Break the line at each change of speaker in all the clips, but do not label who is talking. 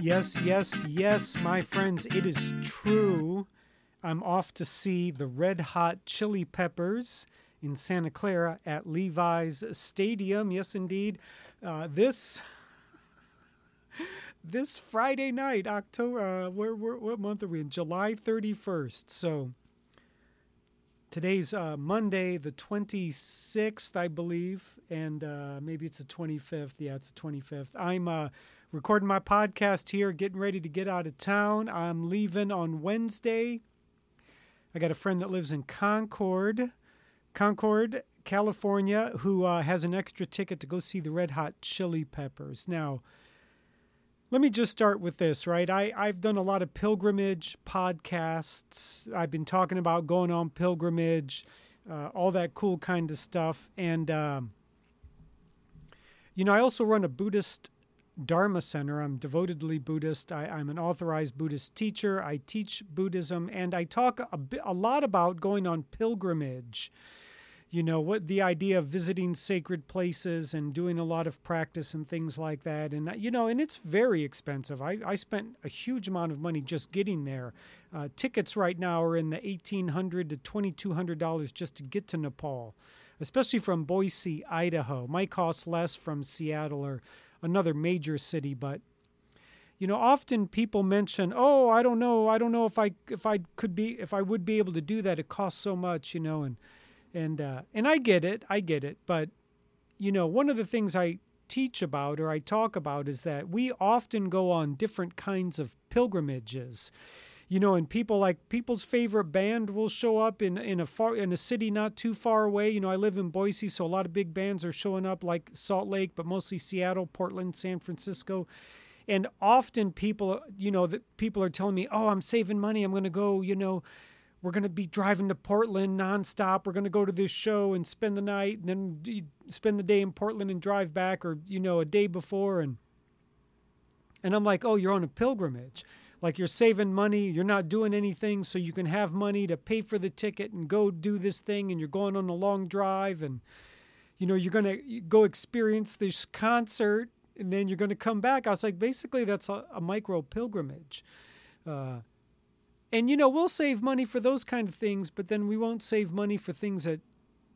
Yes, yes, yes, my friends, it is true. I'm off to see the Red Hot Chili Peppers in Santa Clara at Levi's Stadium. Yes, indeed. Uh, this this Friday night, October. Uh, where, where, what month are we in? July 31st. So today's uh, Monday, the 26th, I believe, and uh, maybe it's the 25th. Yeah, it's the 25th. I'm uh, recording my podcast here, getting ready to get out of town. I'm leaving on Wednesday. I got a friend that lives in Concord, Concord, California, who uh, has an extra ticket to go see the Red Hot Chili Peppers. Now, let me just start with this, right? I, I've done a lot of pilgrimage podcasts. I've been talking about going on pilgrimage, uh, all that cool kind of stuff. And, um, you know, I also run a Buddhist Dharma Center. I'm devotedly Buddhist. I, am an authorized Buddhist teacher. I teach Buddhism, and I talk a, a lot about going on pilgrimage. You know, what the idea of visiting sacred places and doing a lot of practice and things like that. And, you know, and it's very expensive. I, I spent a huge amount of money just getting there. Uh, tickets right now are in the 1,800 to $2,200 just to get to Nepal, especially from Boise, Idaho. Might cost less from Seattle or another major city, but you know, often people mention, "Oh, I don't know, I don't know if I if I could be if I would be able to do that. It costs so much, you know." And and uh, and I get it, I get it, but you know, one of the things I teach about or I talk about is that we often go on different kinds of pilgrimages you know, and people like people's favorite band will show up in in a far in a city not too far away. You know, I live in Boise, so a lot of big bands are showing up, like Salt Lake, but mostly Seattle, Portland, San Francisco. And often people, you know, that people are telling me, "Oh, I'm saving money. I'm going to go, you know, we're going to be driving to Portland nonstop. We're going to go to this show and spend the night, and then spend the day in Portland and drive back, or you know, a day before." And and I'm like, "Oh, you're on a pilgrimage." Like you're saving money, you're not doing anything, so you can have money to pay for the ticket and go do this thing, and you're going on a long drive, and you know you're gonna go experience this concert, and then you're gonna come back. I was like, basically, that's a, a micro pilgrimage. Uh, and you know we'll save money for those kind of things, but then we won't save money for things that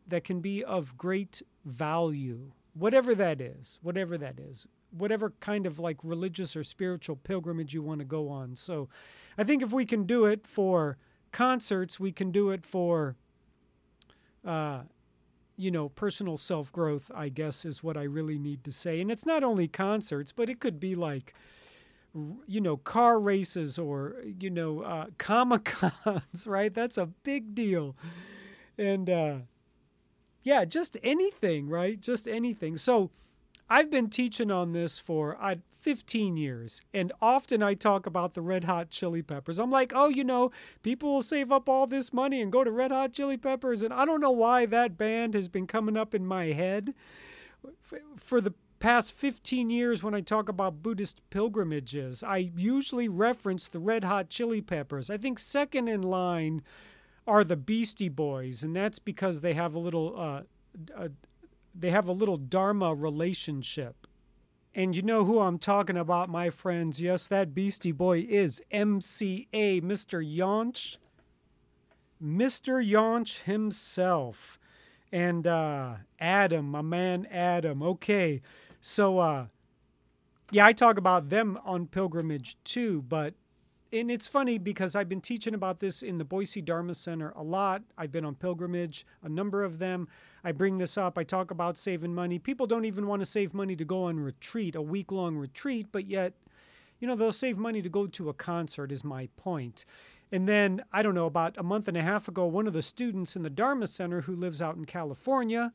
that can be of great value, whatever that is, whatever that is whatever kind of like religious or spiritual pilgrimage you want to go on. So I think if we can do it for concerts, we can do it for, uh, you know, personal self growth, I guess is what I really need to say. And it's not only concerts, but it could be like, you know, car races or, you know, uh, Comic Cons, right? That's a big deal. And, uh, yeah, just anything, right? Just anything. So, I've been teaching on this for uh, 15 years, and often I talk about the Red Hot Chili Peppers. I'm like, oh, you know, people will save up all this money and go to Red Hot Chili Peppers, and I don't know why that band has been coming up in my head for the past 15 years when I talk about Buddhist pilgrimages. I usually reference the Red Hot Chili Peppers. I think second in line are the Beastie Boys, and that's because they have a little. Uh, a, they have a little dharma relationship. And you know who I'm talking about, my friends. Yes, that Beastie Boy is MCA, Mr. Yauch. Mr. Yauch himself. And uh, Adam, my man Adam. Okay, so uh, yeah, I talk about them on pilgrimage too, but and it's funny because I've been teaching about this in the Boise Dharma Center a lot. I've been on pilgrimage, a number of them. I bring this up. I talk about saving money. People don't even want to save money to go on retreat, a week long retreat, but yet, you know, they'll save money to go to a concert, is my point. And then, I don't know, about a month and a half ago, one of the students in the Dharma Center who lives out in California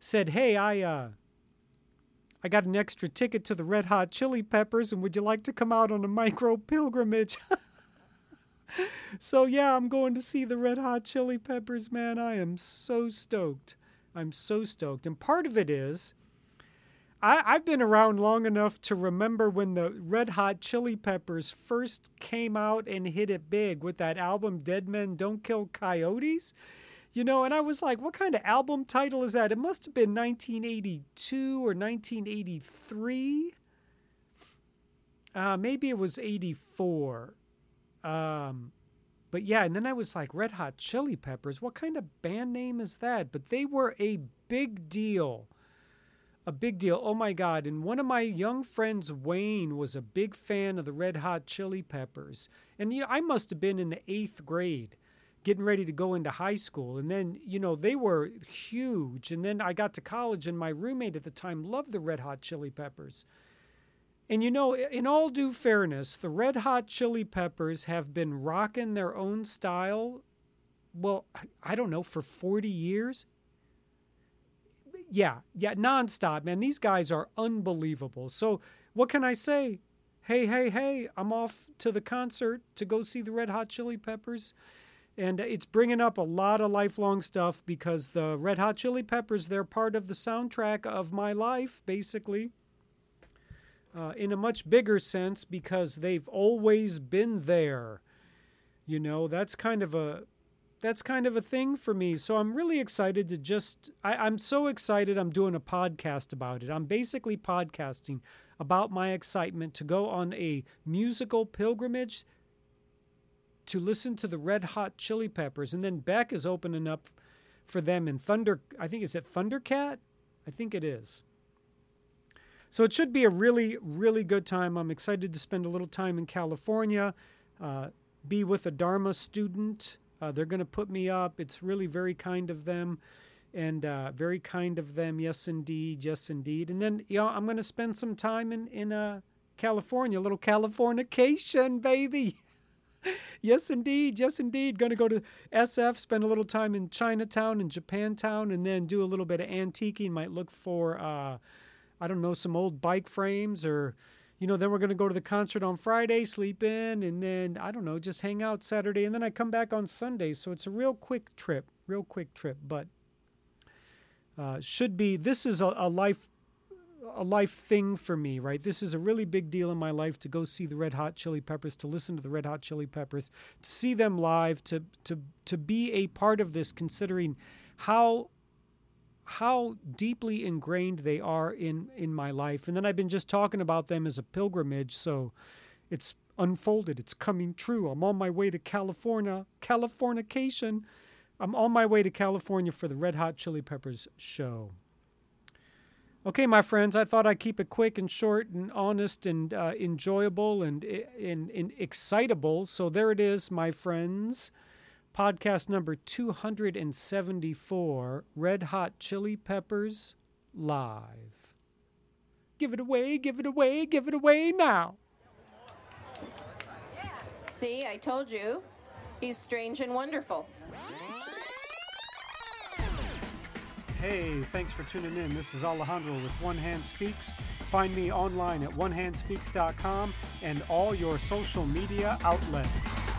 said, Hey, I, uh, I got an extra ticket to the Red Hot Chili Peppers, and would you like to come out on a micro pilgrimage? so, yeah, I'm going to see the Red Hot Chili Peppers, man. I am so stoked. I'm so stoked. And part of it is I, I've been around long enough to remember when the Red Hot Chili Peppers first came out and hit it big with that album Dead Men Don't Kill Coyotes. You know, and I was like, what kind of album title is that? It must have been 1982 or 1983. Uh, maybe it was 84. Um, but yeah, and then I was like, Red Hot Chili Peppers, what kind of band name is that? But they were a big deal. A big deal. Oh my God. And one of my young friends, Wayne, was a big fan of the Red Hot Chili Peppers. And, you know, I must have been in the eighth grade getting ready to go into high school. And then, you know, they were huge. And then I got to college, and my roommate at the time loved the Red Hot Chili Peppers. And you know, in all due fairness, the Red Hot Chili Peppers have been rocking their own style, well, I don't know, for 40 years. Yeah, yeah, nonstop, man. These guys are unbelievable. So, what can I say? Hey, hey, hey, I'm off to the concert to go see the Red Hot Chili Peppers. And it's bringing up a lot of lifelong stuff because the Red Hot Chili Peppers, they're part of the soundtrack of my life, basically uh, in a much bigger sense because they've always been there. You know, that's kind of a that's kind of a thing for me. So I'm really excited to just I, I'm so excited I'm doing a podcast about it. I'm basically podcasting about my excitement to go on a musical pilgrimage to listen to the Red Hot Chili Peppers. And then Beck is opening up for them in Thunder I think is it Thundercat? I think it is. So it should be a really, really good time. I'm excited to spend a little time in California, uh, be with a Dharma student. Uh, they're going to put me up. It's really very kind of them. And uh, very kind of them, yes, indeed, yes, indeed. And then, you know, I'm going to spend some time in in uh, California, a little Californication, baby. yes, indeed. Yes, indeed. Going to go to SF, spend a little time in Chinatown and Japantown, and then do a little bit of antiquing. Might look for uh, I don't know, some old bike frames or, you know, then we're going to go to the concert on Friday, sleep in, and then, I don't know, just hang out Saturday. And then I come back on Sunday. So it's a real quick trip, real quick trip. But uh, should be, this is a, a life. A life thing for me, right? This is a really big deal in my life to go see the Red Hot Chili Peppers, to listen to the Red Hot Chili Peppers, to see them live, to to to be a part of this, considering how how deeply ingrained they are in in my life. And then i've been just talking about them as a pilgrimage so it's unfolded. It's coming true. I'm on my way to california californication. I'm on my way to california for the red hot chili peppers show okay my friends i thought i'd keep it quick and short and honest and uh, enjoyable and, and, and excitable so there it is my friends podcast number 274 Red Hot Chili Peppers Live. Give it away, give it away, give it away now.
See, I told you. He's strange and wonderful.
Hey, thanks for tuning in. This is Alejandro with One Hand Speaks. Find me online at onehandspeaks.com and all your social media outlets.